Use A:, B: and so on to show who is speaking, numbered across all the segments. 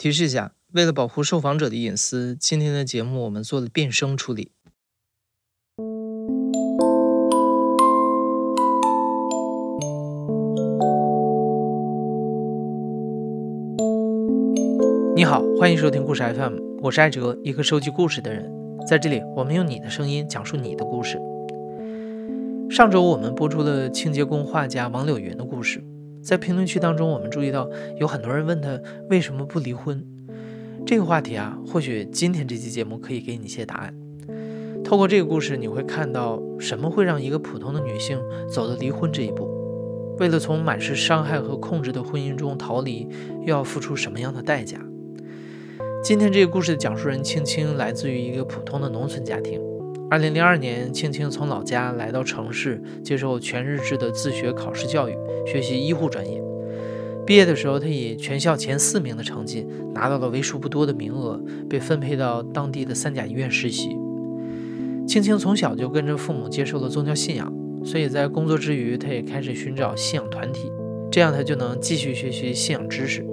A: 提示一下，为了保护受访者的隐私，今天的节目我们做了变声处理。你好，欢迎收听故事 FM，我是艾哲，一个收集故事的人。在这里，我们用你的声音讲述你的故事。上周我们播出了清洁工画家王柳云的故事。在评论区当中，我们注意到有很多人问他为什么不离婚。这个话题啊，或许今天这期节目可以给你一些答案。透过这个故事，你会看到什么会让一个普通的女性走到离婚这一步？为了从满是伤害和控制的婚姻中逃离，又要付出什么样的代价？今天这个故事的讲述人青青来自于一个普通的农村家庭。二零零二年，青青从老家来到城市，接受全日制的自学考试教育，学习医护专业。毕业的时候，他以全校前四名的成绩拿到了为数不多的名额，被分配到当地的三甲医院实习。青青从小就跟着父母接受了宗教信仰，所以在工作之余，他也开始寻找信仰团体，这样他就能继续学习信仰知识。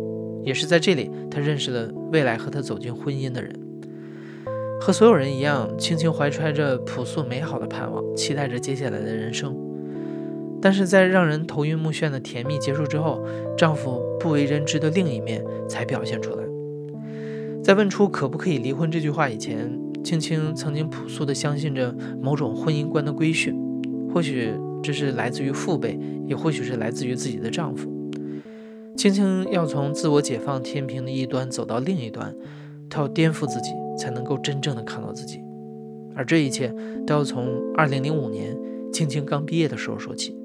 A: 也是在这里，他认识了未来和他走进婚姻的人。和所有人一样，青青怀揣着朴素美好的盼望，期待着接下来的人生。但是在让人头晕目眩的甜蜜结束之后，丈夫不为人知的另一面才表现出来。在问出可不可以离婚这句话以前，青青曾经朴素地相信着某种婚姻观的规训，或许这是来自于父辈，也或许是来自于自己的丈夫。青青要从自我解放天平的一端走到另一端，她要颠覆自己。才能够真正的看到自己，而这一切都要从二零零五年青青刚毕业的时候说起。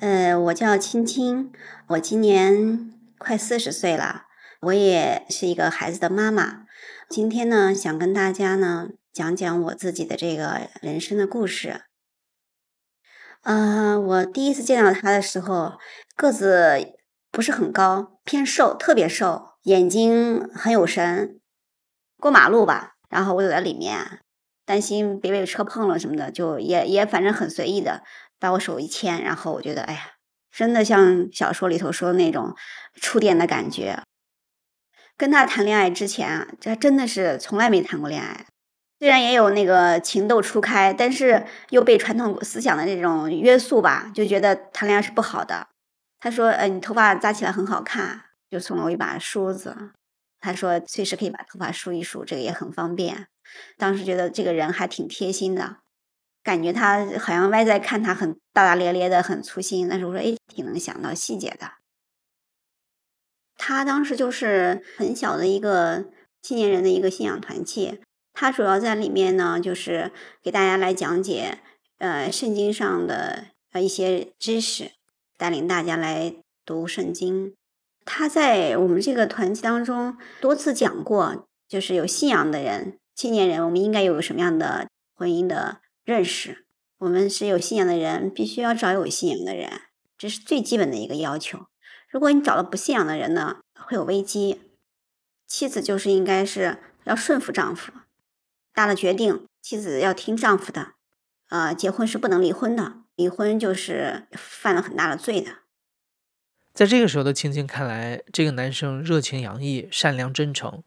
B: 呃，我叫青青，我今年快四十岁了，我也是一个孩子的妈妈。今天呢，想跟大家呢讲讲我自己的这个人生的故事。嗯，我第一次见到他的时候，个子不是很高，偏瘦，特别瘦，眼睛很有神。过马路吧，然后我走在里面，担心别被车碰了什么的，就也也反正很随意的把我手一牵，然后我觉得，哎呀，真的像小说里头说的那种触电的感觉。跟他谈恋爱之前，这真的是从来没谈过恋爱。虽然也有那个情窦初开，但是又被传统思想的这种约束吧，就觉得谈恋爱是不好的。他说：“呃，你头发扎起来很好看，就送了我一把梳子。他说随时可以把头发梳一梳，这个也很方便。当时觉得这个人还挺贴心的，感觉他好像外在看他很大大咧咧的，很粗心，但是我说哎，挺能想到细节的。他当时就是很小的一个青年人的一个信仰团契。”他主要在里面呢，就是给大家来讲解，呃，圣经上的呃一些知识，带领大家来读圣经。他在我们这个团体当中多次讲过，就是有信仰的人、青年人，我们应该有个什么样的婚姻的认识？我们是有信仰的人，必须要找有信仰的人，这是最基本的一个要求。如果你找了不信仰的人呢，会有危机。妻子就是应该是要顺服丈夫。大了决定，妻子要听丈夫的，呃，结婚是不能离婚的，离婚就是犯了很大的罪的。
A: 在这个时候的青青看来，这个男生热情洋溢、善良真诚，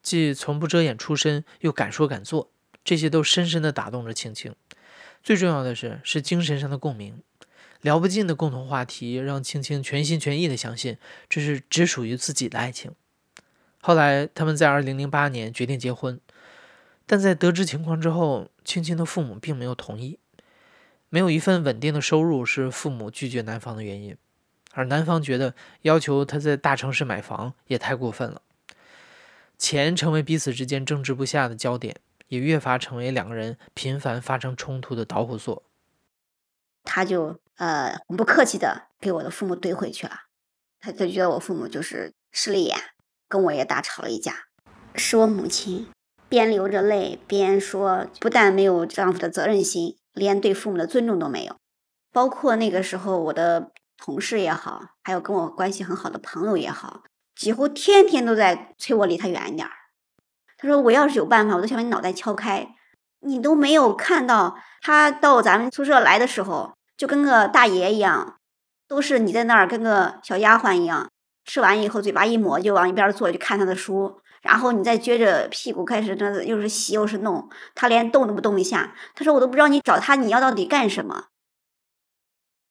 A: 既从不遮掩出身，又敢说敢做，这些都深深地打动着青青。最重要的是，是精神上的共鸣，聊不尽的共同话题，让青青全心全意地相信这是只属于自己的爱情。后来，他们在二零零八年决定结婚。但在得知情况之后，青青的父母并没有同意。没有一份稳定的收入是父母拒绝男方的原因，而男方觉得要求他在大城市买房也太过分了。钱成为彼此之间争执不下的焦点，也越发成为两个人频繁发生冲突的导火索。
B: 他就呃很不客气的给我的父母怼回去了，他就觉得我父母就是势利眼，跟我也大吵了一架，是我母亲。边流着泪边说：“不但没有丈夫的责任心，连对父母的尊重都没有。包括那个时候，我的同事也好，还有跟我关系很好的朋友也好，几乎天天都在催我离他远一点儿。他说：‘我要是有办法，我都想把你脑袋敲开。’你都没有看到他到咱们宿舍来的时候，就跟个大爷一样，都是你在那儿跟个小丫鬟一样，吃完以后嘴巴一抹就往一边坐，去看他的书，然后你再撅着屁股开始那又是洗又是弄，他连动都不动一下。他说我都不知道你找他你要到底干什么。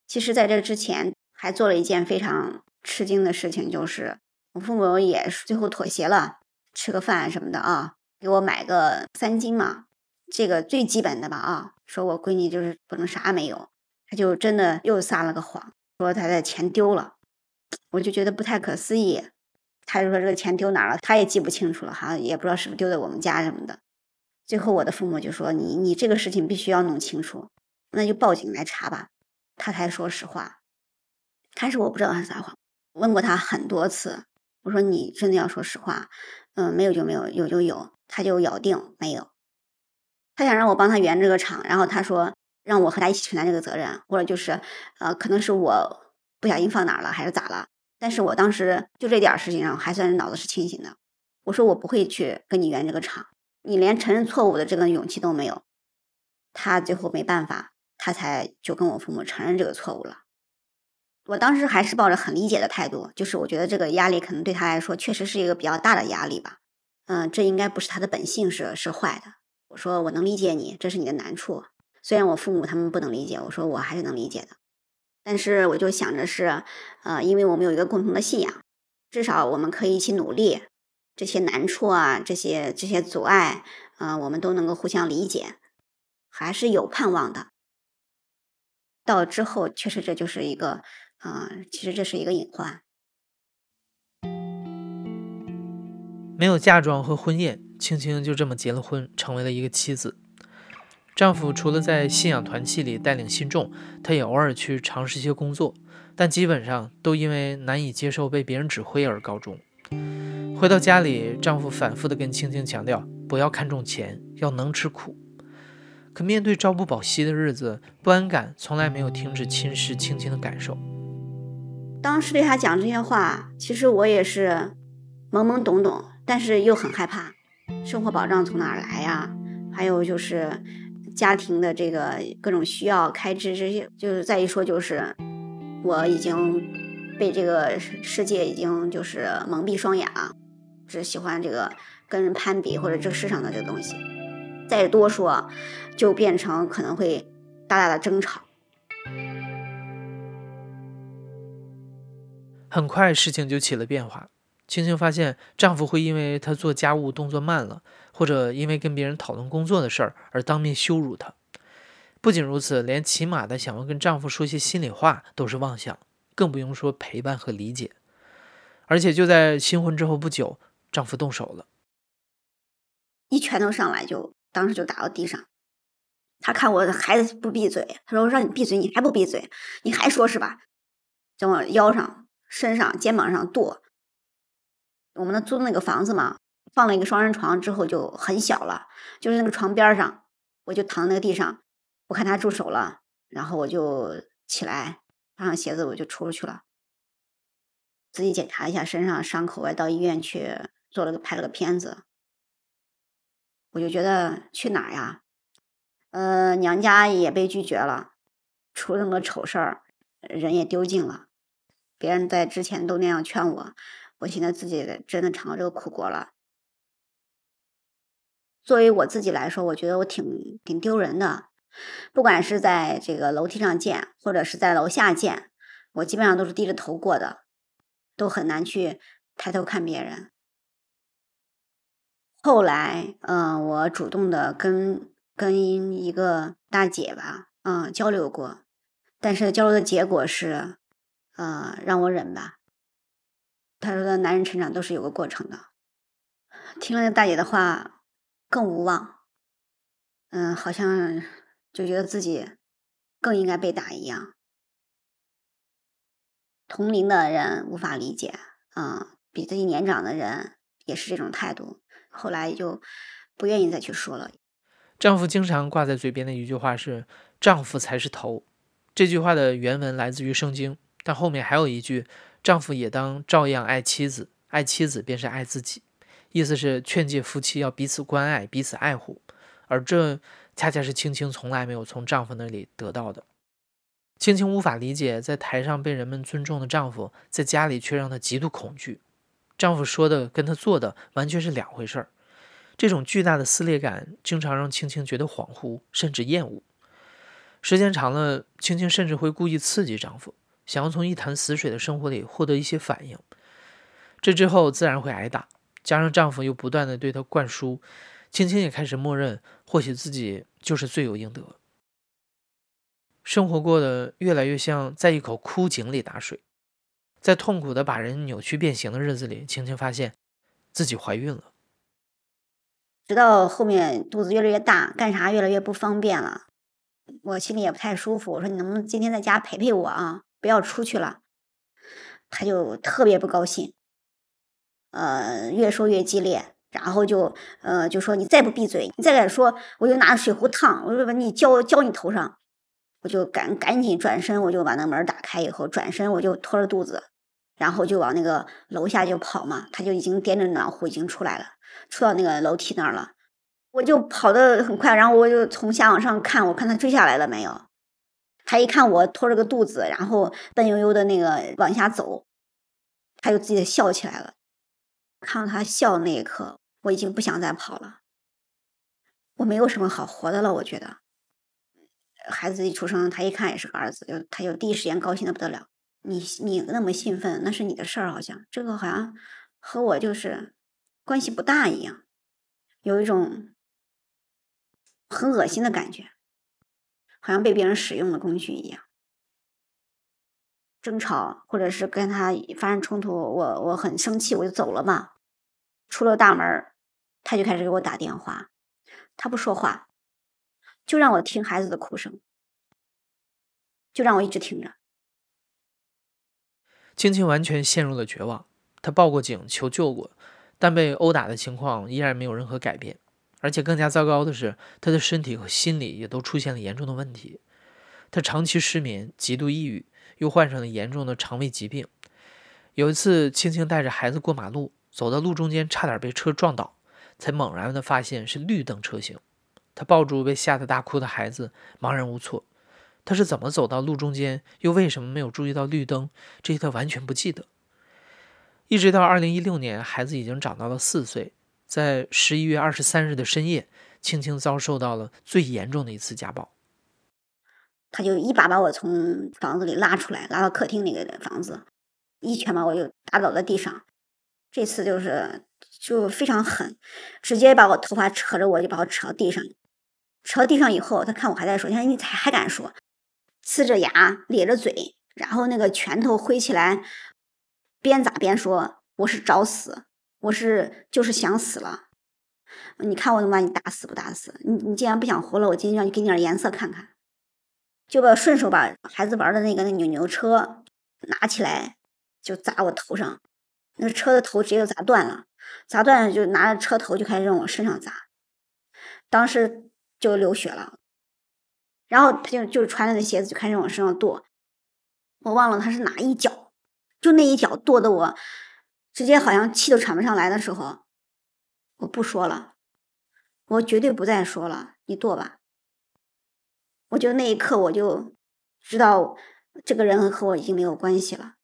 B: 其实，在这之前还做了一件非常吃惊的事情，就是我父母也最后妥协了，吃个饭什么的啊，给我买个三金嘛，这个最基本的吧啊，说我闺女就是不能啥没有。他就真的又撒了个谎，说他的钱丢了，我就觉得不太可思议。他就说这个钱丢哪了，他也记不清楚了，好像也不知道是不是丢在我们家什么的。最后我的父母就说：“你你这个事情必须要弄清楚，那就报警来查吧。”他才说实话。开始我不知道他撒谎，问过他很多次，我说你真的要说实话，嗯，没有就没有，有就有，他就咬定没有。他想让我帮他圆这个场，然后他说。让我和他一起承担这个责任，或者就是，呃，可能是我不小心放哪儿了，还是咋了？但是我当时就这点事情上还算是脑子是清醒的。我说我不会去跟你圆这个场，你连承认错误的这个勇气都没有。他最后没办法，他才就跟我父母承认这个错误了。我当时还是抱着很理解的态度，就是我觉得这个压力可能对他来说确实是一个比较大的压力吧。嗯，这应该不是他的本性是是坏的。我说我能理解你，这是你的难处。虽然我父母他们不能理解，我说我还是能理解的，但是我就想着是，呃，因为我们有一个共同的信仰，至少我们可以一起努力，这些难处啊，这些这些阻碍，呃，我们都能够互相理解，还是有盼望的。到之后，确实这就是一个，啊，其实这是一个隐患。
A: 没有嫁妆和婚宴，青青就这么结了婚，成为了一个妻子。丈夫除了在信仰团契里带领信众，他也偶尔去尝试一些工作，但基本上都因为难以接受被别人指挥而告终。回到家里，丈夫反复地跟青青强调不要看重钱，要能吃苦。可面对朝不保夕的日子，不安感从来没有停止侵蚀青青的感受。
B: 当时对他讲这些话，其实我也是懵懵懂懂，但是又很害怕，生活保障从哪儿来呀？还有就是。家庭的这个各种需要开支，这些就是再一说就是，我已经被这个世界已经就是蒙蔽双眼了，只喜欢这个跟人攀比或者这世上的这个东西，再多说就变成可能会大大的争吵。
A: 很快事情就起了变化。青青发现，丈夫会因为她做家务动作慢了，或者因为跟别人讨论工作的事儿而当面羞辱她。不仅如此，连起码的想要跟丈夫说些心里话都是妄想，更不用说陪伴和理解。而且就在新婚之后不久，丈夫动手了，
B: 一拳头上来就当时就打到地上。他看我的孩子不闭嘴，他说：“让你闭嘴，你还不闭嘴，你还说是吧？”在我腰上、身上、肩膀上跺。我们那租的那个房子嘛，放了一个双人床之后就很小了，就是那个床边上，我就躺那个地上，我看他住手了，然后我就起来，穿上鞋子我就出去了，自己检查一下身上伤口，我到医院去做了个拍了个片子，我就觉得去哪儿呀？呃，娘家也被拒绝了，出了那么丑事儿，人也丢尽了，别人在之前都那样劝我。我现在自己真的尝到这个苦果了。作为我自己来说，我觉得我挺挺丢人的。不管是在这个楼梯上见，或者是在楼下见，我基本上都是低着头过的，都很难去抬头看别人。后来，嗯，我主动的跟跟一个大姐吧，嗯，交流过，但是交流的结果是，呃，让我忍吧。他说的男人成长都是有个过程的。听了大姐的话，更无望。嗯，好像就觉得自己更应该被打一样。同龄的人无法理解，啊，比自己年长的人也是这种态度。后来就不愿意再去说了。
A: 丈夫经常挂在嘴边的一句话是“丈夫才是头”。这句话的原文来自于圣经，但后面还有一句。丈夫也当照样爱妻子，爱妻子便是爱自己，意思是劝诫夫妻要彼此关爱、彼此爱护，而这恰恰是青青从来没有从丈夫那里得到的。青青无法理解，在台上被人们尊重的丈夫，在家里却让她极度恐惧。丈夫说的跟她做的完全是两回事儿。这种巨大的撕裂感，经常让青青觉得恍惚，甚至厌恶。时间长了，青青甚至会故意刺激丈夫，想要从一潭死水的生活里获得一些反应。这之后自然会挨打，加上丈夫又不断的对她灌输，青青也开始默认，或许自己就是罪有应得。生活过得越来越像在一口枯井里打水，在痛苦的把人扭曲变形的日子里，青青发现自己怀孕了。
B: 直到后面肚子越来越大，干啥越来越不方便了，我心里也不太舒服。我说你能不能今天在家陪陪我啊？不要出去了。他就特别不高兴，呃，越说越激烈，然后就呃就说你再不闭嘴，你再敢说，我就拿水壶烫，我就把你浇浇你头上。我就赶赶紧转身，我就把那门打开以后，转身我就拖着肚子，然后就往那个楼下就跑嘛。他就已经掂着暖壶已经出来了。出到那个楼梯那儿了，我就跑得很快，然后我就从下往上看，我看他追下来了没有。他一看我拖着个肚子，然后笨悠悠的那个往下走，他就自己笑起来了。看到他笑的那一刻，我已经不想再跑了。我没有什么好活的了，我觉得。孩子一出生，他一看也是个儿子，就他就第一时间高兴的不得了。你你那么兴奋，那是你的事儿，好像这个好像和我就是。关系不大一样，有一种很恶心的感觉，好像被别人使用的工具一样。争吵或者是跟他发生冲突，我我很生气，我就走了嘛。出了大门，他就开始给我打电话，他不说话，就让我听孩子的哭声，就让我一直听着。
A: 青青完全陷入了绝望，他报过警求救过。但被殴打的情况依然没有任何改变，而且更加糟糕的是，他的身体和心理也都出现了严重的问题。他长期失眠，极度抑郁，又患上了严重的肠胃疾病。有一次，青青带着孩子过马路，走到路中间，差点被车撞倒，才猛然的发现是绿灯车型。他抱住被吓得大哭的孩子，茫然无措。他是怎么走到路中间，又为什么没有注意到绿灯？这些他完全不记得。一直到二零一六年，孩子已经长到了四岁。在十一月二十三日的深夜，青青遭受到了最严重的一次家暴。
B: 他就一把把我从房子里拉出来，拉到客厅那个房子，一拳把我又打倒在地上。这次就是就非常狠，直接把我头发扯着，我就把我扯到地上。扯到地上以后，他看我还在说，你看你还还敢说，呲着牙咧着嘴，然后那个拳头挥起来。边打边说：“我是找死，我是就是想死了。你看我能把你打死不打死？你你既然不想活了，我今天让你给你点颜色看看。”就把顺手把孩子玩的那个那扭扭车拿起来，就砸我头上。那车的头直接就砸断了，砸断了就拿着车头就开始往我身上砸，当时就流血了。然后他就就穿着那鞋子就开始往身上跺，我忘了他是哪一脚。就那一脚跺的我，直接好像气都喘不上来的时候，我不说了，我绝对不再说了，你跺吧。我就那一刻我就知道，这个人和我已经没有关系了，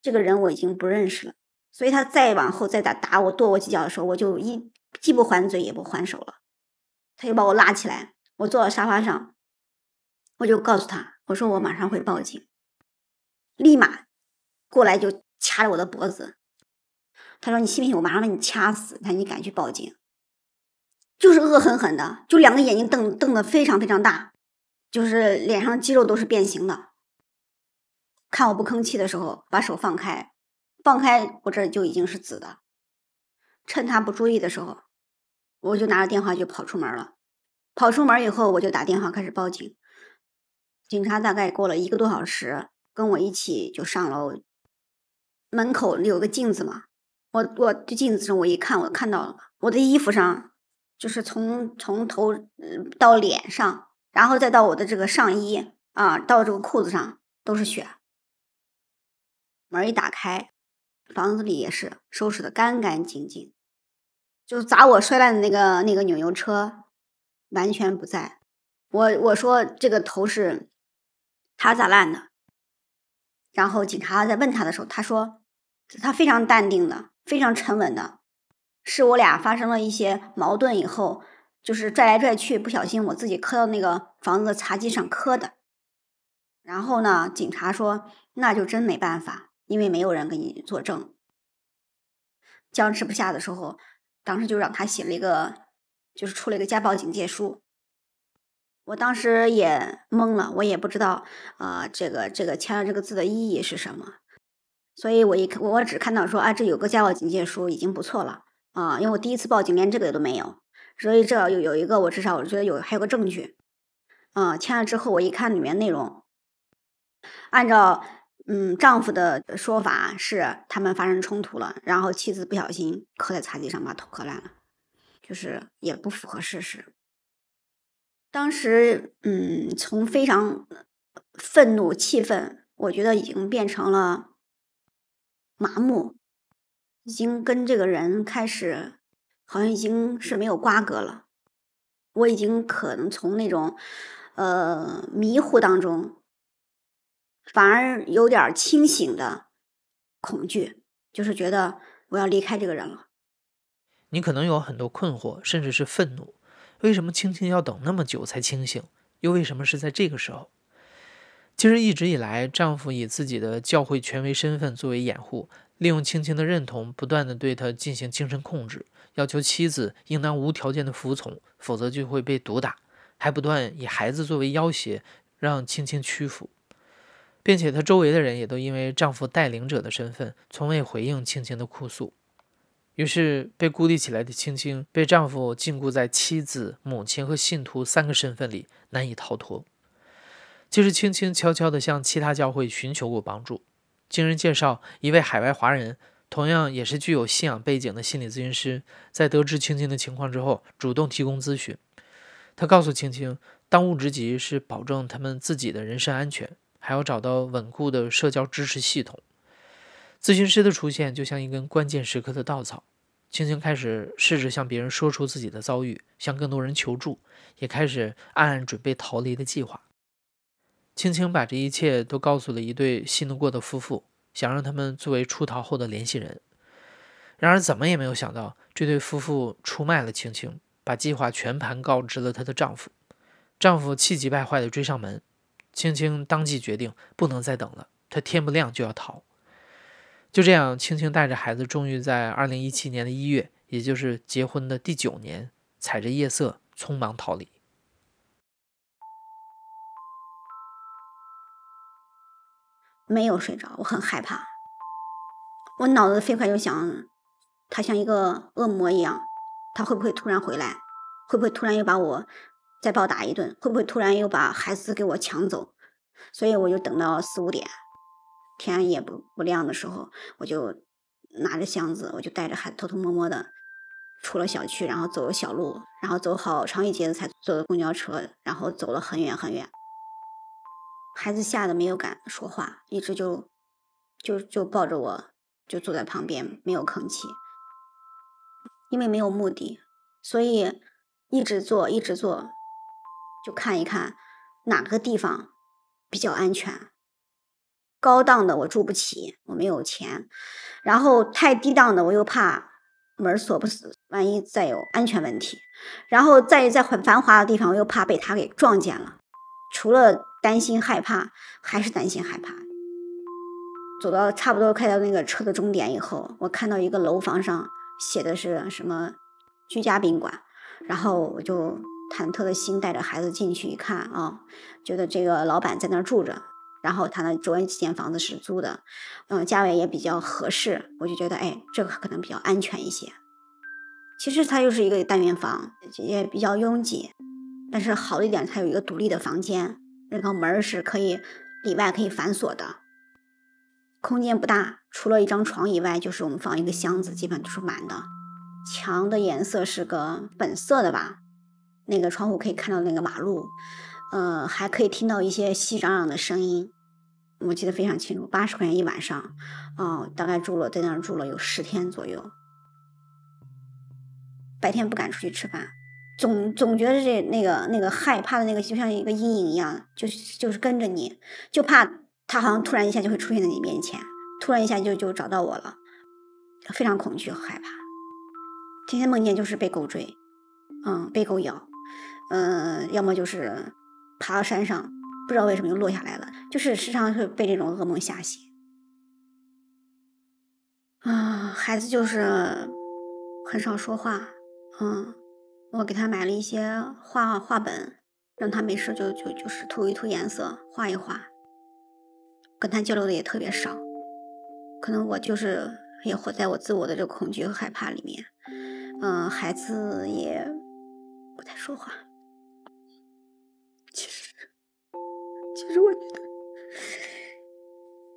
B: 这个人我已经不认识了。所以他再往后再打打我跺我几脚的时候，我就一既不还嘴也不还手了。他就把我拉起来，我坐到沙发上，我就告诉他，我说我马上会报警。立马过来就掐着我的脖子，他说：“你信不信我马上把你掐死？看你敢去报警？”就是恶狠狠的，就两个眼睛瞪瞪得非常非常大，就是脸上肌肉都是变形的。看我不吭气的时候，把手放开，放开我这就已经是紫的。趁他不注意的时候，我就拿着电话就跑出门了。跑出门以后，我就打电话开始报警。警察大概过了一个多小时。跟我一起就上楼，门口有个镜子嘛，我我这镜子上我一看，我看到了我的衣服上，就是从从头到脸上，然后再到我的这个上衣啊，到这个裤子上都是血。门一打开，房子里也是收拾的干干净净，就砸我摔烂的那个那个扭扭车完全不在。我我说这个头是他砸烂的？然后警察在问他的时候，他说他非常淡定的，非常沉稳的，是我俩发生了一些矛盾以后，就是拽来拽去，不小心我自己磕到那个房子的茶几上磕的。然后呢，警察说那就真没办法，因为没有人给你作证。僵持不下的时候，当时就让他写了一个，就是出了一个家暴警戒书。我当时也懵了，我也不知道啊，这个这个签了这个字的意义是什么，所以我一看，我只看到说啊，这有个家暴警戒书已经不错了啊，因为我第一次报警连这个都没有，所以这有有一个我至少我觉得有还有个证据，啊，签了之后我一看里面内容，按照嗯丈夫的说法是他们发生冲突了，然后妻子不小心磕在茶几上把头磕烂了，就是也不符合事实。当时，嗯，从非常愤怒、气愤，我觉得已经变成了麻木，已经跟这个人开始，好像已经是没有瓜葛了。我已经可能从那种呃迷糊当中，反而有点清醒的恐惧，就是觉得我要离开这个人了。
A: 你可能有很多困惑，甚至是愤怒。为什么青青要等那么久才清醒？又为什么是在这个时候？其实一直以来，丈夫以自己的教会权威身份作为掩护，利用青青的认同，不断的对她进行精神控制，要求妻子应当无条件的服从，否则就会被毒打，还不断以孩子作为要挟，让青青屈服，并且她周围的人也都因为丈夫带领者的身份，从未回应青青的哭诉。于是，被孤立起来的青青被丈夫禁锢在妻子、母亲和信徒三个身份里，难以逃脱。其实，青青悄悄地向其他教会寻求过帮助。经人介绍，一位海外华人，同样也是具有信仰背景的心理咨询师，在得知青青的情况之后，主动提供咨询。他告诉青青，当务之急是保证他们自己的人身安全，还要找到稳固的社交支持系统。咨询师的出现就像一根关键时刻的稻草，青青开始试着向别人说出自己的遭遇，向更多人求助，也开始暗暗准备逃离的计划。青青把这一切都告诉了一对信得过的夫妇，想让他们作为出逃后的联系人。然而，怎么也没有想到，这对夫妇出卖了青青，把计划全盘告知了她的丈夫。丈夫气急败坏地追上门，青青当即决定不能再等了，她天不亮就要逃。就这样，青青带着孩子，终于在二零一七年的一月，也就是结婚的第九年，踩着夜色匆忙逃离。
B: 没有睡着，我很害怕。我脑子飞快就想，他像一个恶魔一样，他会不会突然回来？会不会突然又把我再暴打一顿？会不会突然又把孩子给我抢走？所以我就等到四五点。天也不不亮的时候，我就拿着箱子，我就带着孩子偷偷摸摸的出了小区，然后走了小路，然后走好长一截子才坐的公交车，然后走了很远很远。孩子吓得没有敢说话，一直就就就抱着我，就坐在旁边没有吭气，因为没有目的，所以一直坐一直坐，就看一看哪个地方比较安全。高档的我住不起，我没有钱。然后太低档的我又怕门锁不死，万一再有安全问题。然后再在很繁华的地方，我又怕被他给撞见了。除了担心害怕，还是担心害怕。走到差不多开到那个车的终点以后，我看到一个楼房上写的是什么居家宾馆，然后我就忐忑的心带着孩子进去一看啊，觉得这个老板在那儿住着。然后他的周围几间房子是租的，嗯，价位也比较合适，我就觉得，哎，这个可能比较安全一些。其实它又是一个单元房，也比较拥挤，但是好一点，它有一个独立的房间，那个门是可以里外可以反锁的，空间不大，除了一张床以外，就是我们放一个箱子，基本都是满的。墙的颜色是个本色的吧，那个窗户可以看到那个马路。呃，还可以听到一些熙攘攘的声音，我记得非常清楚，八十块钱一晚上，哦，大概住了在那儿住了有十天左右。白天不敢出去吃饭，总总觉得这那个那个害怕的那个就像一个阴影一样，就是就是跟着你，就怕他好像突然一下就会出现在你面前，突然一下就就找到我了，非常恐惧和害怕。天天梦见就是被狗追，嗯，被狗咬，嗯，要么就是爬到山上，不知道为什么又落下来了，就是时常会被这种噩梦吓醒。啊，孩子就是很少说话，嗯。我给他买了一些画画本，让他没事就就就是涂一涂颜色，画一画。跟他交流的也特别少，可能我就是也活在我自我的这个恐惧和害怕里面。嗯，孩子也不太说话。其实，其实我觉得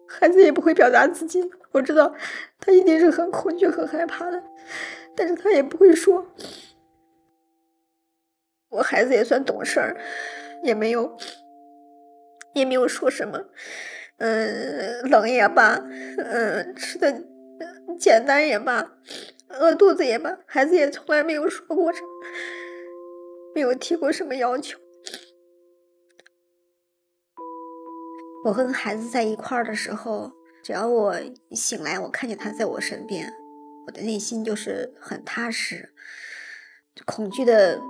B: 孩子也不会表达自己。我知道他一定是很恐惧、很害怕的，但是他也不会说。我孩子也算懂事儿，也没有，也没有说什么。嗯，冷也罢，嗯，吃的简单也罢，饿肚子也罢，孩子也从来没有说过什么，没有提过什么要求。我跟孩子在一块儿的时候，只要我醒来，我看见他在我身边，我的内心就是很踏实，恐惧的。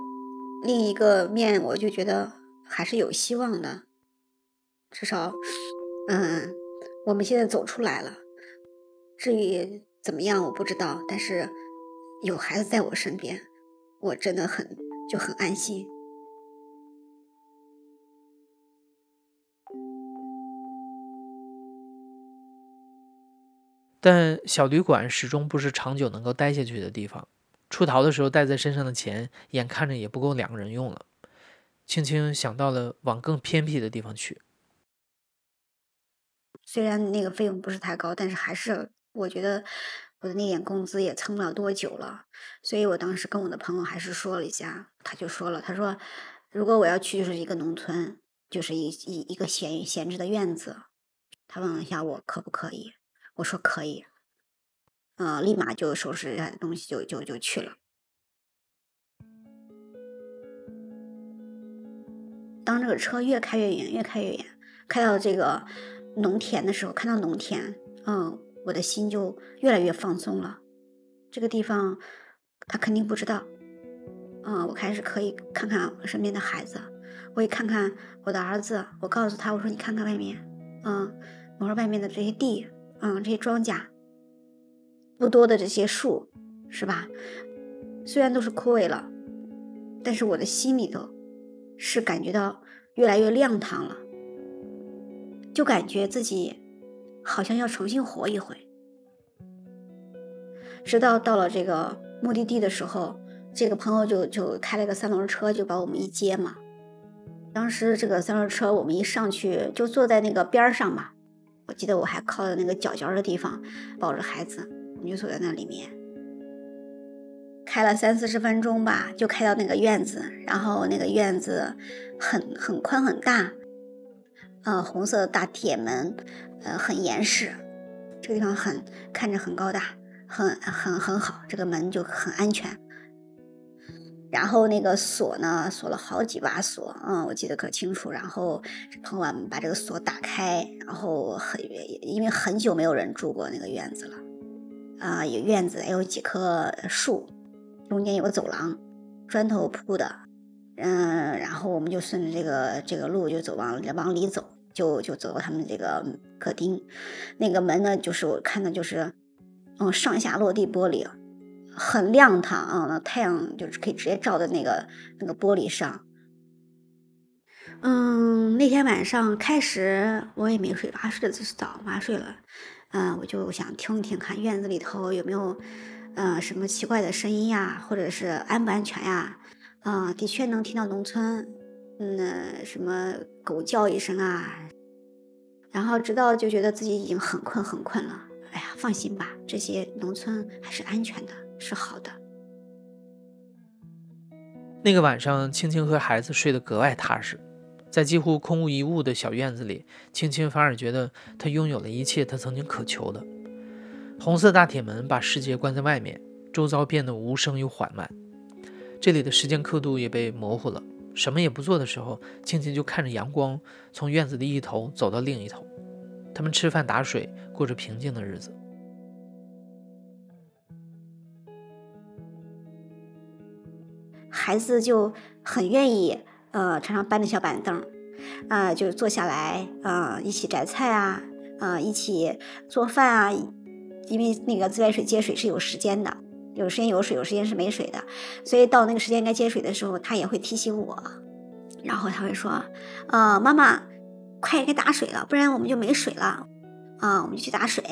B: 另一个面，我就觉得还是有希望的，至少，嗯，我们现在走出来了。至于怎么样，我不知道，但是有孩子在我身边，我真的很就很安心。
A: 但小旅馆始终不是长久能够待下去的地方。出逃的时候带在身上的钱，眼看着也不够两个人用了。青青想到了往更偏僻的地方去。
B: 虽然那个费用不是太高，但是还是我觉得我的那点工资也撑不了多久了。所以我当时跟我的朋友还是说了一下，他就说了，他说如果我要去，就是一个农村，就是一一一个闲闲置的院子。他问了一下我可不可以，我说可以。嗯，立马就收拾一下东西，就就就去了。当这个车越开越远，越开越远，开到这个农田的时候，看到农田，嗯，我的心就越来越放松了。这个地方他肯定不知道，嗯，我开始可以看看我身边的孩子，我也看看我的儿子。我告诉他，我说你看看外面，嗯，我说外面的这些地，嗯，这些庄稼。不多的这些树，是吧？虽然都是枯萎了，但是我的心里头是感觉到越来越亮堂了，就感觉自己好像要重新活一回。直到到了这个目的地的时候，这个朋友就就开了个三轮车，就把我们一接嘛。当时这个三轮车我们一上去就坐在那个边上嘛，我记得我还靠在那个角角的地方抱着孩子。你就锁在那里面，开了三四十分钟吧，就开到那个院子，然后那个院子很很宽很大，呃，红色的大铁门，呃，很严实，这个地方很看着很高大，很很很好，这个门就很安全。然后那个锁呢，锁了好几把锁，嗯，我记得可清楚。然后朋友把这个锁打开，然后很因为很久没有人住过那个院子了。啊，有院子，有几棵树，中间有个走廊，砖头铺的，嗯，然后我们就顺着这个这个路就走往往里走，就就走到他们这个客厅，那个门呢，就是我看的就是，嗯，上下落地玻璃，很亮堂啊，那太阳就是可以直接照在那个那个玻璃上。嗯，那天晚上开始我也没睡，娃睡的早，娃睡了。嗯，我就想听一听看院子里头有没有，呃，什么奇怪的声音呀，或者是安不安全呀？啊，的确能听到农村，嗯，什么狗叫一声啊，然后直到就觉得自己已经很困很困了。哎呀，放心吧，这些农村还是安全的，是好的。
A: 那个晚上，青青和孩子睡得格外踏实。在几乎空无一物的小院子里，青青反而觉得她拥有了一切她曾经渴求的。红色大铁门把世界关在外面，周遭变得无声又缓慢。这里的时间刻度也被模糊了。什么也不做的时候，青青就看着阳光从院子的一头走到另一头。他们吃饭打水，过着平静的日子。
B: 孩子就很愿意，呃，常常搬着小板凳，啊，就坐下来，啊，一起摘菜啊，啊，一起做饭啊。因为那个自来水接水是有时间的，有时间有水，有时间是没水的，所以到那个时间该接水的时候，他也会提醒我，然后他会说，呃，妈妈，快该打水了，不然我们就没水了，啊，我们就去打水。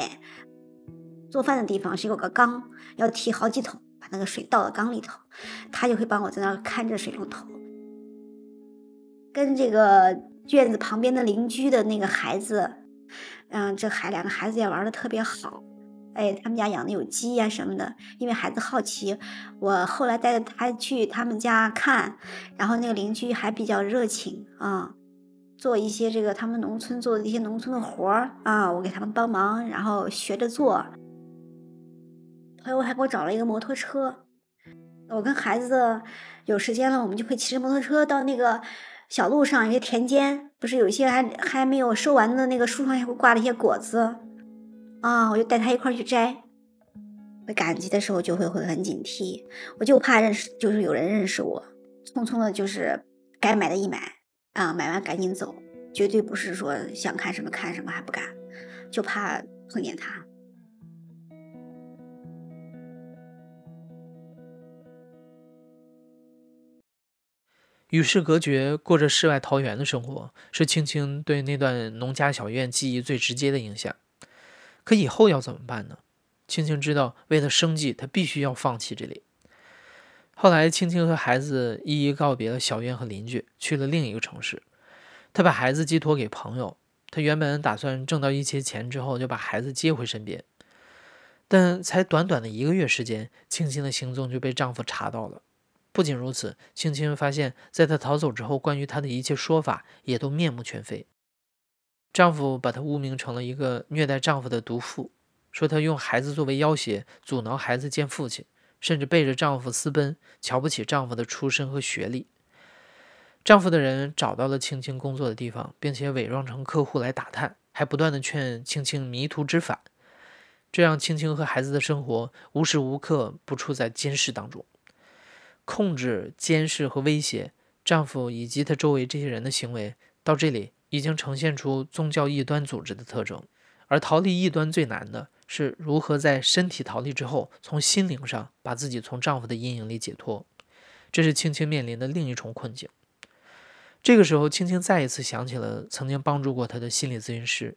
B: 做饭的地方是有个缸，要提好几桶。把那个水倒到缸里头，他就会帮我在那看着水龙头。跟这个院子旁边的邻居的那个孩子，嗯，这孩两个孩子也玩的特别好。哎，他们家养的有鸡呀什么的。因为孩子好奇，我后来带着他去他们家看，然后那个邻居还比较热情啊，做一些这个他们农村做的一些农村的活儿啊，我给他们帮忙，然后学着做。朋友还给我找了一个摩托车，我跟孩子有时间了，我们就会骑着摩托车到那个小路上，一些田间，不是有一些还还没有收完的那个树上还会挂了一些果子，啊，我就带他一块去摘。赶集的时候就会会很警惕，我就怕认识，就是有人认识我，匆匆的就是该买的一买，啊，买完赶紧走，绝对不是说想看什么看什么还不敢，就怕碰见他。
A: 与世隔绝，过着世外桃源的生活，是青青对那段农家小院记忆最直接的影响。可以后要怎么办呢？青青知道，为了生计，她必须要放弃这里。后来，青青和孩子一一告别了小院和邻居，去了另一个城市。她把孩子寄托给朋友。她原本打算挣到一些钱之后，就把孩子接回身边。但才短短的一个月时间，青青的行踪就被丈夫查到了。不仅如此，青青发现，在她逃走之后，关于她的一切说法也都面目全非。丈夫把她污名成了一个虐待丈夫的毒妇，说她用孩子作为要挟，阻挠孩子见父亲，甚至背着丈夫私奔，瞧不起丈夫的出身和学历。丈夫的人找到了青青工作的地方，并且伪装成客户来打探，还不断的劝青青迷途知返，这让青青和孩子的生活无时无刻不处在监视当中。控制、监视和威胁丈夫以及他周围这些人的行为，到这里已经呈现出宗教异端组织的特征。而逃离异端最难的是如何在身体逃离之后，从心灵上把自己从丈夫的阴影里解脱。这是青青面临的另一重困境。这个时候，青青再一次想起了曾经帮助过她的心理咨询师。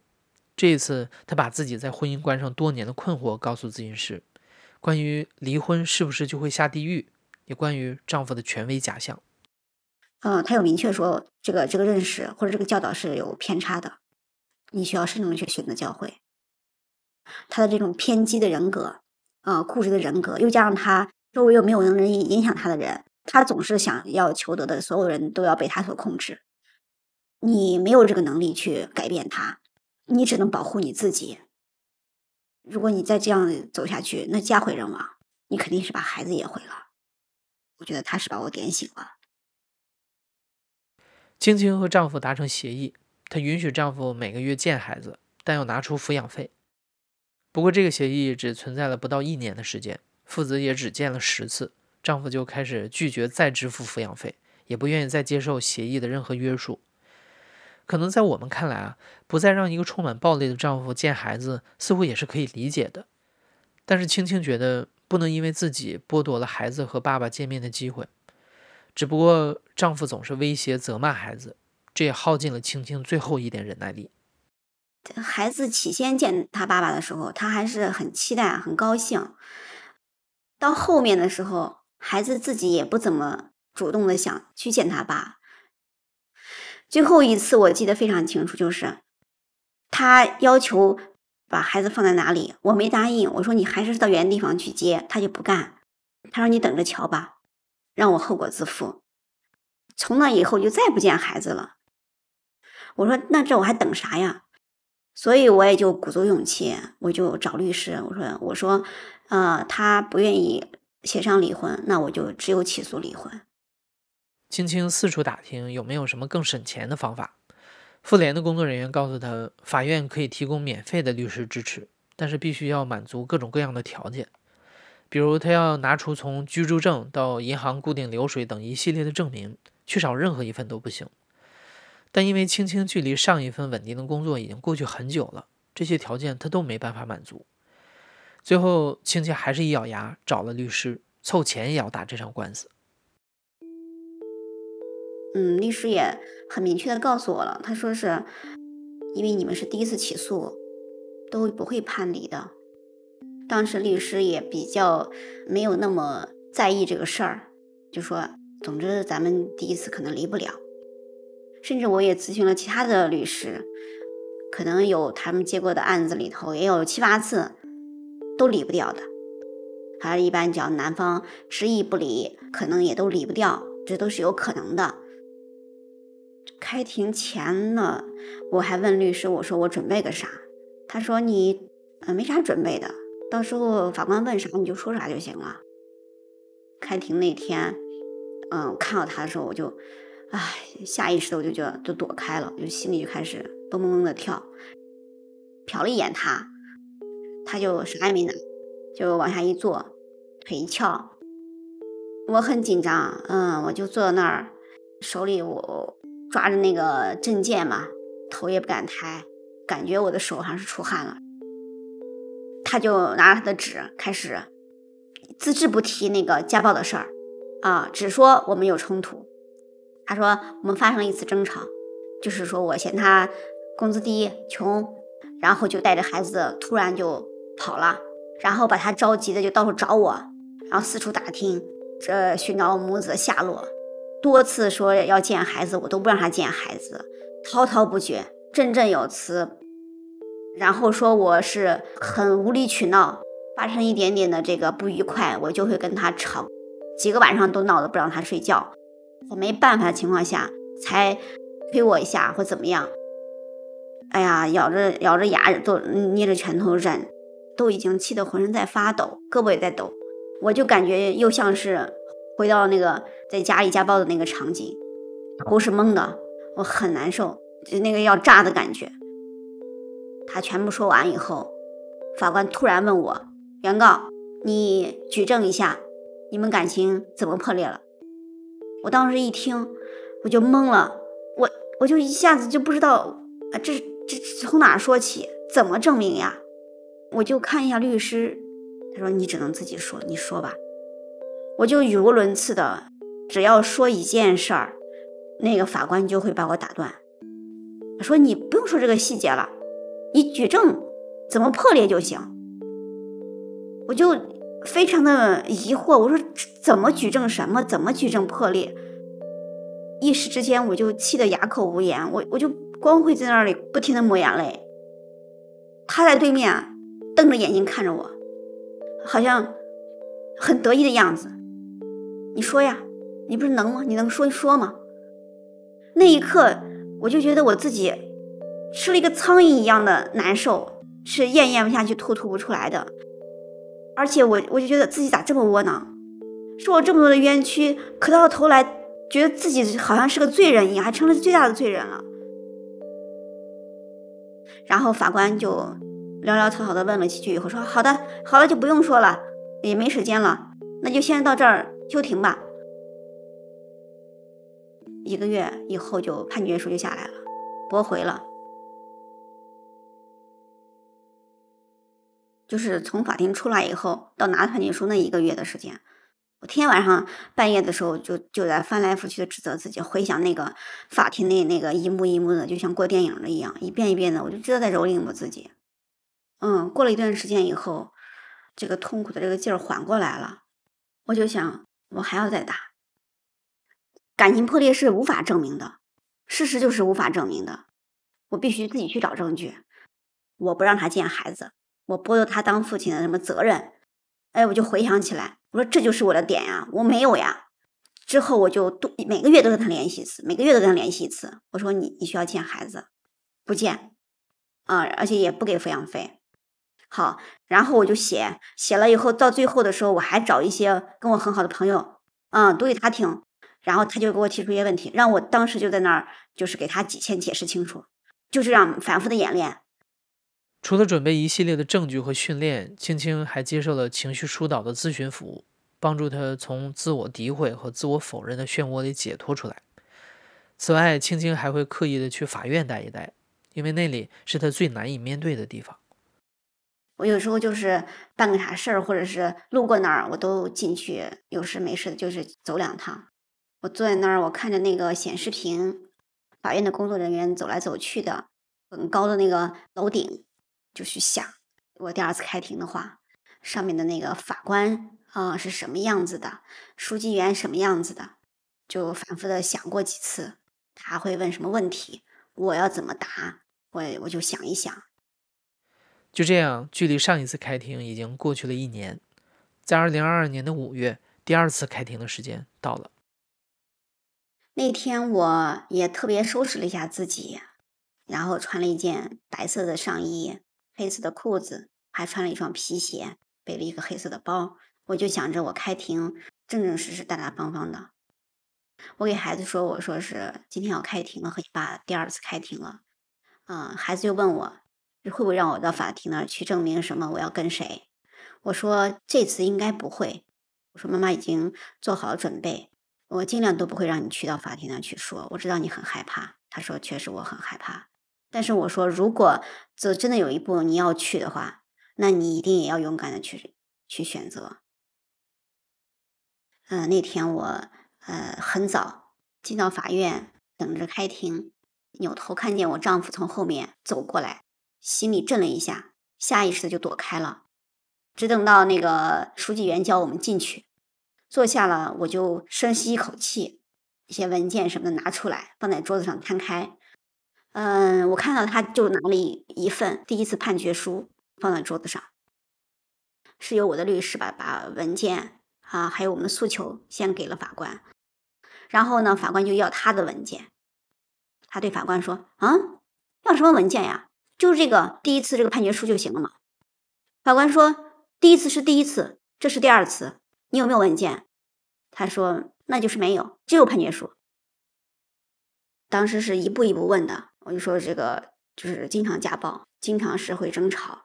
A: 这一次，她把自己在婚姻观上多年的困惑告诉咨询师：关于离婚是不是就会下地狱？也关于丈夫的权威假象，
B: 嗯，他有明确说这个这个认识或者这个教导是有偏差的，你需要慎重的去选择教会。他的这种偏激的人格，啊，固执的人格，又加上他周围又没有能人影响他的人，他总是想要求得的所有人都要被他所控制。你没有这个能力去改变他，你只能保护你自己。如果你再这样走下去，那家毁人亡，你肯定是把孩子也毁了。我觉得他是把我点醒了。
A: 青青和丈夫达成协议，她允许丈夫每个月见孩子，但要拿出抚养费。不过，这个协议只存在了不到一年的时间，父子也只见了十次，丈夫就开始拒绝再支付抚养费，也不愿意再接受协议的任何约束。可能在我们看来啊，不再让一个充满暴力的丈夫见孩子，似乎也是可以理解的。但是青青觉得。不能因为自己剥夺了孩子和爸爸见面的机会，只不过丈夫总是威胁责骂孩子，这也耗尽了青青最后一点忍耐力。
B: 孩子起先见他爸爸的时候，他还是很期待、很高兴。到后面的时候，孩子自己也不怎么主动的想去见他爸。最后一次我记得非常清楚，就是他要求。把孩子放在哪里？我没答应。我说你还是到原地方去接，他就不干。他说你等着瞧吧，让我后果自负。从那以后就再不见孩子了。我说那这我还等啥呀？所以我也就鼓足勇气，我就找律师。我说我说，呃，他不愿意协商离婚，那我就只有起诉离婚。
A: 青青四处打听有没有什么更省钱的方法。妇联的工作人员告诉他，法院可以提供免费的律师支持，但是必须要满足各种各样的条件，比如他要拿出从居住证到银行固定流水等一系列的证明，缺少任何一份都不行。但因为青青距离上一份稳定的工作已经过去很久了，这些条件他都没办法满足。最后，青青还是一咬牙找了律师，凑钱也要打这场官司。
B: 嗯，律师也很明确的告诉我了，他说是因为你们是第一次起诉，都不会判离的。当时律师也比较没有那么在意这个事儿，就说总之咱们第一次可能离不了。甚至我也咨询了其他的律师，可能有他们接过的案子里头也有七八次都离不掉的。还是一般讲男方执意不离，可能也都离不掉，这都是有可能的。开庭前呢，我还问律师，我说我准备个啥？他说你呃没啥准备的，到时候法官问啥你就说啥就行了。开庭那天，嗯，看到他的时候我就，唉，下意识的我就觉得就躲开了，就心里就开始咚咚咚的跳。瞟了一眼他，他就啥也没拿，就往下一坐，腿一翘。我很紧张，嗯，我就坐在那儿，手里我。抓着那个证件嘛，头也不敢抬，感觉我的手好像是出汗了。他就拿着他的纸开始，字字不提那个家暴的事儿，啊，只说我们有冲突。他说我们发生了一次争吵，就是说我嫌他工资低、穷，然后就带着孩子突然就跑了，然后把他着急的就到处找我，然后四处打听，这寻找母子的下落。多次说要见孩子，我都不让他见孩子，滔滔不绝，振振有词。然后说我是很无理取闹，发生一点点的这个不愉快，我就会跟他吵，几个晚上都闹得不让他睡觉，在没办法的情况下才推我一下或怎么样。哎呀，咬着咬着牙都捏着拳头忍，都已经气得浑身在发抖，胳膊也在抖，我就感觉又像是。回到那个在家里家暴的那个场景，头是懵的，我很难受，就那个要炸的感觉。他全部说完以后，法官突然问我：“原告，你举证一下，你们感情怎么破裂了？”我当时一听，我就懵了，我我就一下子就不知道啊，这这从哪说起，怎么证明呀？我就看一下律师，他说：“你只能自己说，你说吧。”我就语无伦次的，只要说一件事儿，那个法官就会把我打断，说你不用说这个细节了，你举证怎么破裂就行。我就非常的疑惑，我说怎么举证什么？怎么举证破裂？一时之间我就气得哑口无言，我我就光会在那里不停的抹眼泪。他在对面瞪着眼睛看着我，好像很得意的样子。你说呀，你不是能吗？你能说一说吗？那一刻，我就觉得我自己吃了一个苍蝇一样的难受，是咽咽不下去，吐吐不出来的。而且我我就觉得自己咋这么窝囊，受了这么多的冤屈，可到头来觉得自己好像是个罪人一样，还成了最大的罪人了。然后法官就潦潦草草的问了几句以后说：“好的，好了，就不用说了，也没时间了，那就先到这儿。”休庭吧，一个月以后就判决书就下来了，驳回了。就是从法庭出来以后到拿判决书那一个月的时间，我天天晚上半夜的时候就就在翻来覆去的指责自己，回想那个法庭内那个一幕一幕的，就像过电影的一样，一遍一遍的，我就知道在蹂躏我自己。嗯，过了一段时间以后，这个痛苦的这个劲儿缓过来了，我就想。我还要再打，感情破裂是无法证明的，事实就是无法证明的，我必须自己去找证据。我不让他见孩子，我剥夺他当父亲的什么责任？哎，我就回想起来，我说这就是我的点呀，我没有呀。之后我就都每个月都跟他联系一次，每个月都跟他联系一次。我说你你需要见孩子，不见，啊，而且也不给抚养费。好，然后我就写，写了以后到最后的时候，我还找一些跟我很好的朋友，嗯，读给他听，然后他就给我提出一些问题，让我当时就在那儿就是给他几千解释清楚，就这样反复的演练。
A: 除了准备一系列的证据和训练，青青还接受了情绪疏导的咨询服务，帮助他从自我诋毁和自我否认的漩涡里解脱出来。此外，青青还会刻意的去法院待一待，因为那里是他最难以面对的地方。
B: 我有时候就是办个啥事儿，或者是路过那儿，我都进去，有事没事的，就是走两趟。我坐在那儿，我看着那个显示屏，法院的工作人员走来走去的，很高的那个楼顶。就去想，我第二次开庭的话，上面的那个法官啊是什么样子的，书记员什么样子的，就反复的想过几次，他会问什么问题，我要怎么答，我我就想一想。
A: 就这样，距离上一次开庭已经过去了一年，在二零二二年的五月，第二次开庭的时间到了。
B: 那天我也特别收拾了一下自己，然后穿了一件白色的上衣。黑色的裤子，还穿了一双皮鞋，背了一个黑色的包。我就想着我开庭正正式式、大大方方的。我给孩子说：“我说是今天要开庭了，和你爸第二次开庭了。”嗯，孩子就问我会不会让我到法庭那儿去证明什么？我要跟谁？我说这次应该不会。我说妈妈已经做好了准备，我尽量都不会让你去到法庭那儿去说。我知道你很害怕。他说：“确实我很害怕。”但是我说，如果这真的有一步你要去的话，那你一定也要勇敢的去去选择。嗯，那天我呃很早进到法院等着开庭，扭头看见我丈夫从后面走过来，心里震了一下，下意识的就躲开了。只等到那个书记员叫我们进去，坐下了，我就深吸一口气，一些文件什么的拿出来，放在桌子上摊开。嗯，我看到他就拿了一一份第一次判决书放在桌子上，是由我的律师把把文件啊，还有我们的诉求先给了法官，然后呢，法官就要他的文件，他对法官说：“啊，要什么文件呀？就是这个第一次这个判决书就行了嘛。”法官说：“第一次是第一次，这是第二次，你有没有文件？”他说：“那就是没有，只有判决书。”当时是一步一步问的。我就说这个就是经常家暴，经常是会争吵。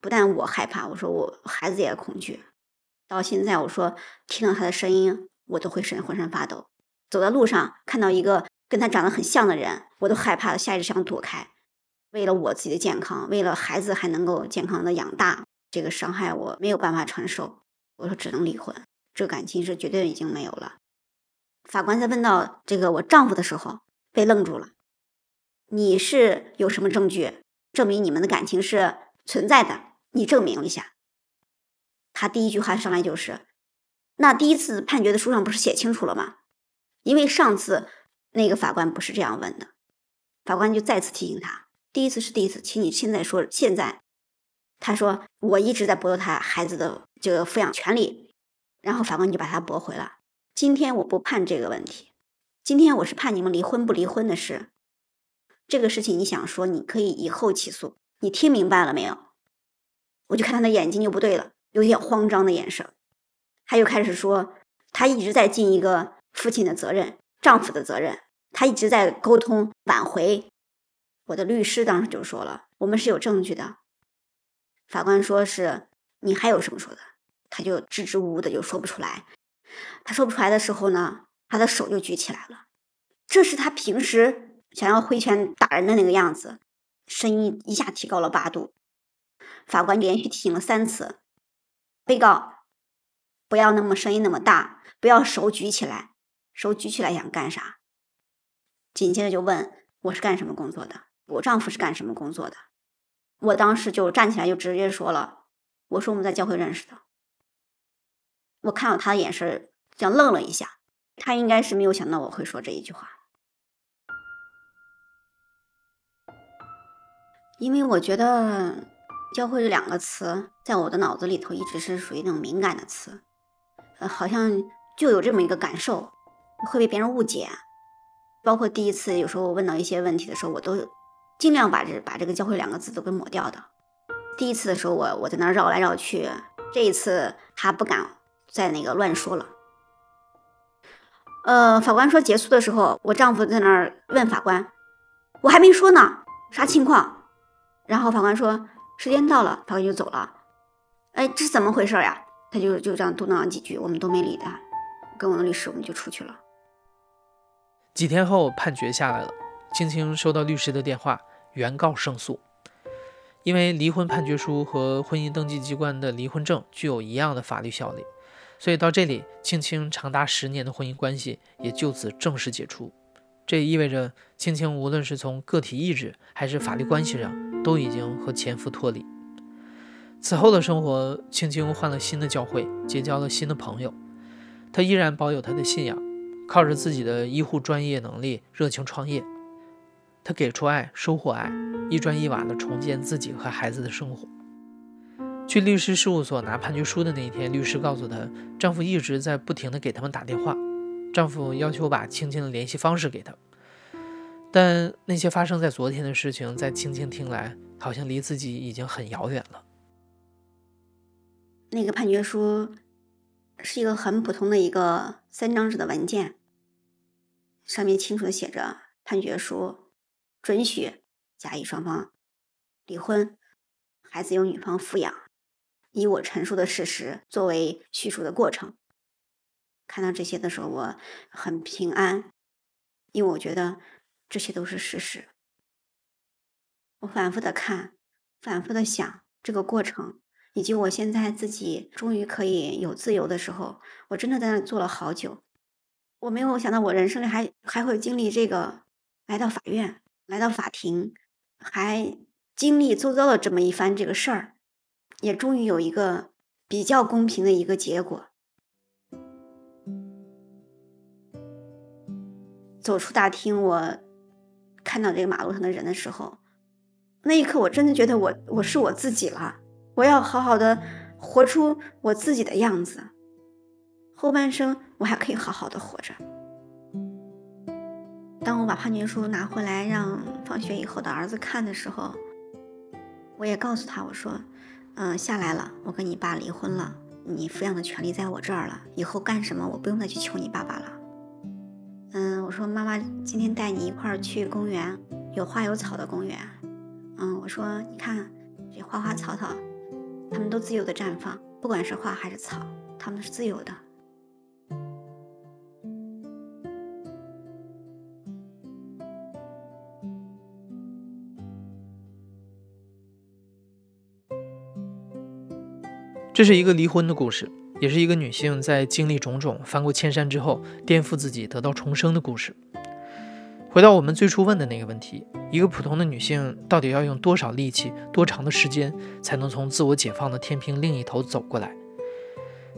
B: 不但我害怕，我说我孩子也恐惧。到现在，我说听到他的声音，我都会身浑身发抖。走在路上看到一个跟他长得很像的人，我都害怕，下意识想躲开。为了我自己的健康，为了孩子还能够健康的养大，这个伤害我没有办法承受。我说只能离婚，这感情是绝对已经没有了。法官在问到这个我丈夫的时候，被愣住了。你是有什么证据证明你们的感情是存在的？你证明一下。他第一句话上来就是：“那第一次判决的书上不是写清楚了吗？”因为上次那个法官不是这样问的，法官就再次提醒他：“第一次是第一次，请你现在说现在。”他说：“我一直在剥夺他孩子的这个抚养权利。”然后法官就把他驳回了。今天我不判这个问题，今天我是判你们离婚不离婚的事。这个事情你想说，你可以以后起诉。你听明白了没有？我就看他的眼睛就不对了，有点慌张的眼神。他又开始说，他一直在尽一个父亲的责任、丈夫的责任，他一直在沟通挽回。我的律师当时就说了，我们是有证据的。法官说是你还有什么说的？他就支支吾吾的就说不出来。他说不出来的时候呢，他的手就举起来了，这是他平时。想要挥拳打人的那个样子，声音一下提高了八度。法官连续提醒了三次，被告不要那么声音那么大，不要手举起来，手举起来想干啥？紧接着就问我是干什么工作的，我丈夫是干什么工作的？我当时就站起来就直接说了，我说我们在教会认识的。我看到他的眼神，像愣了一下，他应该是没有想到我会说这一句话。因为我觉得“教会”这两个词在我的脑子里头一直是属于那种敏感的词，呃，好像就有这么一个感受，会被别人误解。包括第一次，有时候我问到一些问题的时候，我都尽量把这把这个“教会”两个字都给抹掉的。第一次的时候，我我在那绕来绕去，这一次他不敢再那个乱说了。呃，法官说结束的时候，我丈夫在那儿问法官：“我还没说呢，啥情况？”然后法官说：“时间到了。”法官就走了。哎，这是怎么回事呀？他就就这样嘟囔了几句，我们都没理他。跟我的律师，我们就出去了。
A: 几天后，判决下来了，青青收到律师的电话，原告胜诉。因为离婚判决书和婚姻登记机关的离婚证具有一样的法律效力。所以到这里，青青长达十年的婚姻关系也就此正式解除。这意味着青青无论是从个体意志还是法律关系上，都已经和前夫脱离。此后的生活，青青换了新的教会，结交了新的朋友。她依然保有她的信仰，靠着自己的医护专业能力，热情创业。她给出爱，收获爱，一砖一瓦地重建自己和孩子的生活。去律师事务所拿判决书的那一天，律师告诉她，丈夫一直在不停地给他们打电话。丈夫要求把青青的联系方式给她，但那些发生在昨天的事情，在青青听来，好像离自己已经很遥远了。
B: 那个判决书是一个很普通的一个三张纸的文件，上面清楚的写着：判决书准许甲乙双方离婚，孩子由女方抚养。以我陈述的事实作为叙述的过程，看到这些的时候，我很平安，因为我觉得这些都是事实。我反复的看，反复的想这个过程，以及我现在自己终于可以有自由的时候，我真的在那坐了好久。我没有想到我人生里还还会经历这个，来到法院，来到法庭，还经历周遭的这么一番这个事儿。也终于有一个比较公平的一个结果。走出大厅，我看到这个马路上的人的时候，那一刻我真的觉得我我是我自己了。我要好好的活出我自己的样子，后半生我还可以好好的活着。当我把判决书拿回来让放学以后的儿子看的时候，我也告诉他我说。嗯，下来了。我跟你爸离婚了，你抚养的权利在我这儿了。以后干什么，我不用再去求你爸爸了。嗯，我说妈妈今天带你一块儿去公园，有花有草的公园。嗯，我说你看这花花草草，它们都自由的绽放，不管是花还是草，它们是自由的。
A: 这是一个离婚的故事，也是一个女性在经历种种、翻过千山之后，颠覆自己、得到重生的故事。回到我们最初问的那个问题：一个普通的女性到底要用多少力气、多长的时间，才能从自我解放的天平另一头走过来？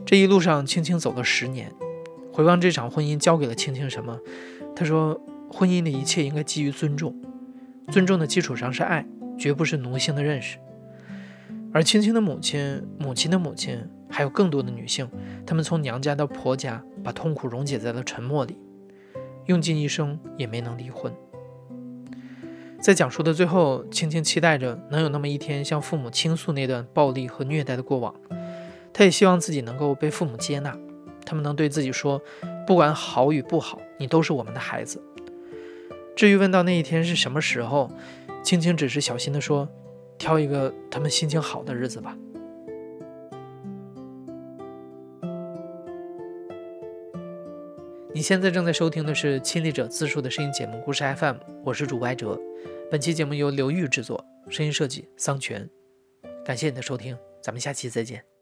A: 这一路上，青青走了十年。回望这场婚姻，教给了青青什么？她说：“婚姻的一切应该基于尊重，尊重的基础上是爱，绝不是奴性的认识。”而青青的母亲、母亲的母亲，还有更多的女性，她们从娘家到婆家，把痛苦溶解在了沉默里，用尽一生也没能离婚。在讲述的最后，青青期待着能有那么一天向父母倾诉那段暴力和虐待的过往，她也希望自己能够被父母接纳，他们能对自己说，不管好与不好，你都是我们的孩子。至于问到那一天是什么时候，青青只是小心地说。挑一个他们心情好的日子吧。你现在正在收听的是亲历者自述的声音节目《故事 FM》，我是主播艾哲。本期节目由刘玉制作，声音设计桑泉。感谢你的收听，咱们下期再见。